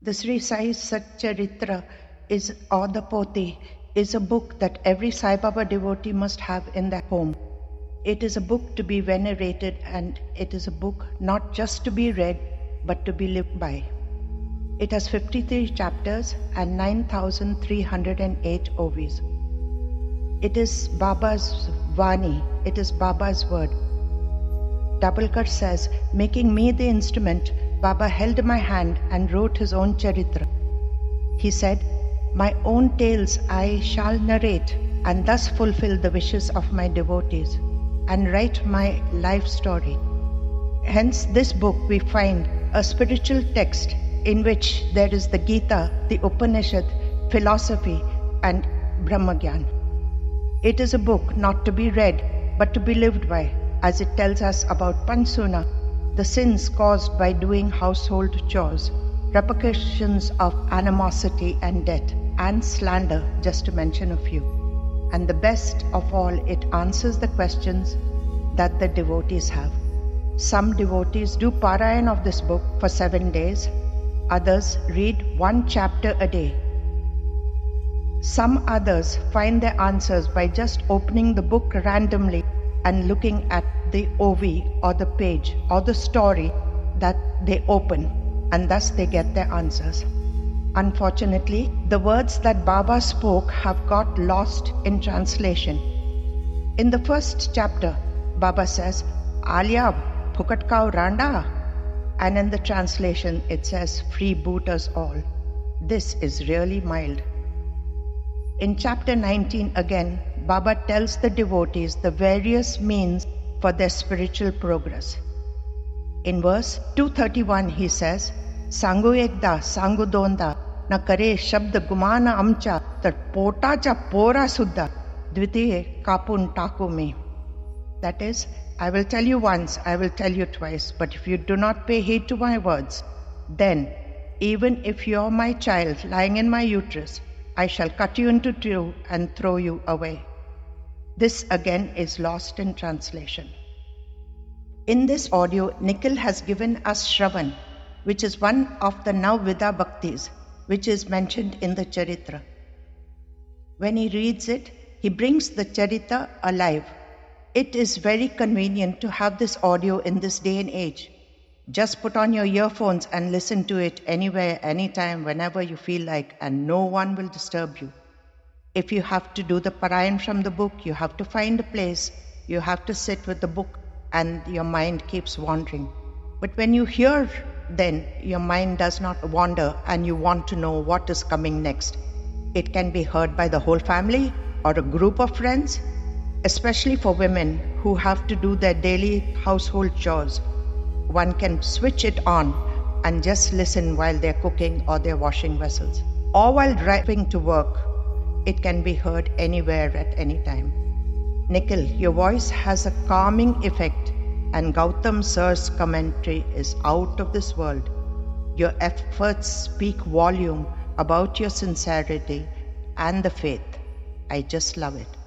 The Sri Sai Satcharitra is, or the Poti, is a book that every Sai Baba devotee must have in their home. It is a book to be venerated and it is a book not just to be read but to be lived by. It has 53 chapters and 9308 OVs. It is Baba's Vani, it is Baba's word. Dabholkar says, making me the instrument, Baba held my hand and wrote his own Charitra. He said, My own tales I shall narrate and thus fulfill the wishes of my devotees and write my life story. Hence, this book we find a spiritual text in which there is the Gita, the Upanishad, philosophy, and Brahmagyan. It is a book not to be read but to be lived by, as it tells us about Panchasuna the sins caused by doing household chores, repercussions of animosity and debt, and slander, just to mention a few. And the best of all, it answers the questions that the devotees have. Some devotees do parayan of this book for seven days, others read one chapter a day. Some others find their answers by just opening the book randomly and looking at the OV or the page or the story that they open, and thus they get their answers. Unfortunately, the words that Baba spoke have got lost in translation. In the first chapter, Baba says, Alia Pukatkau Randa, and in the translation it says, Freebooters all. This is really mild. In chapter 19 again, Baba tells the devotees the various means for their spiritual progress. In verse 231, he says, ekda, sangu donda, na kare shabd gumana amcha, cha pora suddha, dvitiye kapun taku me. That is, I will tell you once, I will tell you twice, but if you do not pay heed to my words, then, even if you are my child lying in my uterus, I shall cut you into two and throw you away. This again is lost in translation. In this audio, Nikhil has given us Shravan, which is one of the Navavidha Bhaktis, which is mentioned in the Charitra. When he reads it, he brings the Charitra alive. It is very convenient to have this audio in this day and age. Just put on your earphones and listen to it anywhere, anytime, whenever you feel like, and no one will disturb you. If you have to do the parayan from the book, you have to find a place, you have to sit with the book, and your mind keeps wandering. But when you hear, then your mind does not wander and you want to know what is coming next. It can be heard by the whole family or a group of friends, especially for women who have to do their daily household chores. One can switch it on and just listen while they're cooking or they're washing vessels, or while driving to work it can be heard anywhere at any time. Nikhil, your voice has a calming effect, and Gautam Sir's commentary is out of this world. Your efforts speak volume about your sincerity and the faith. I just love it.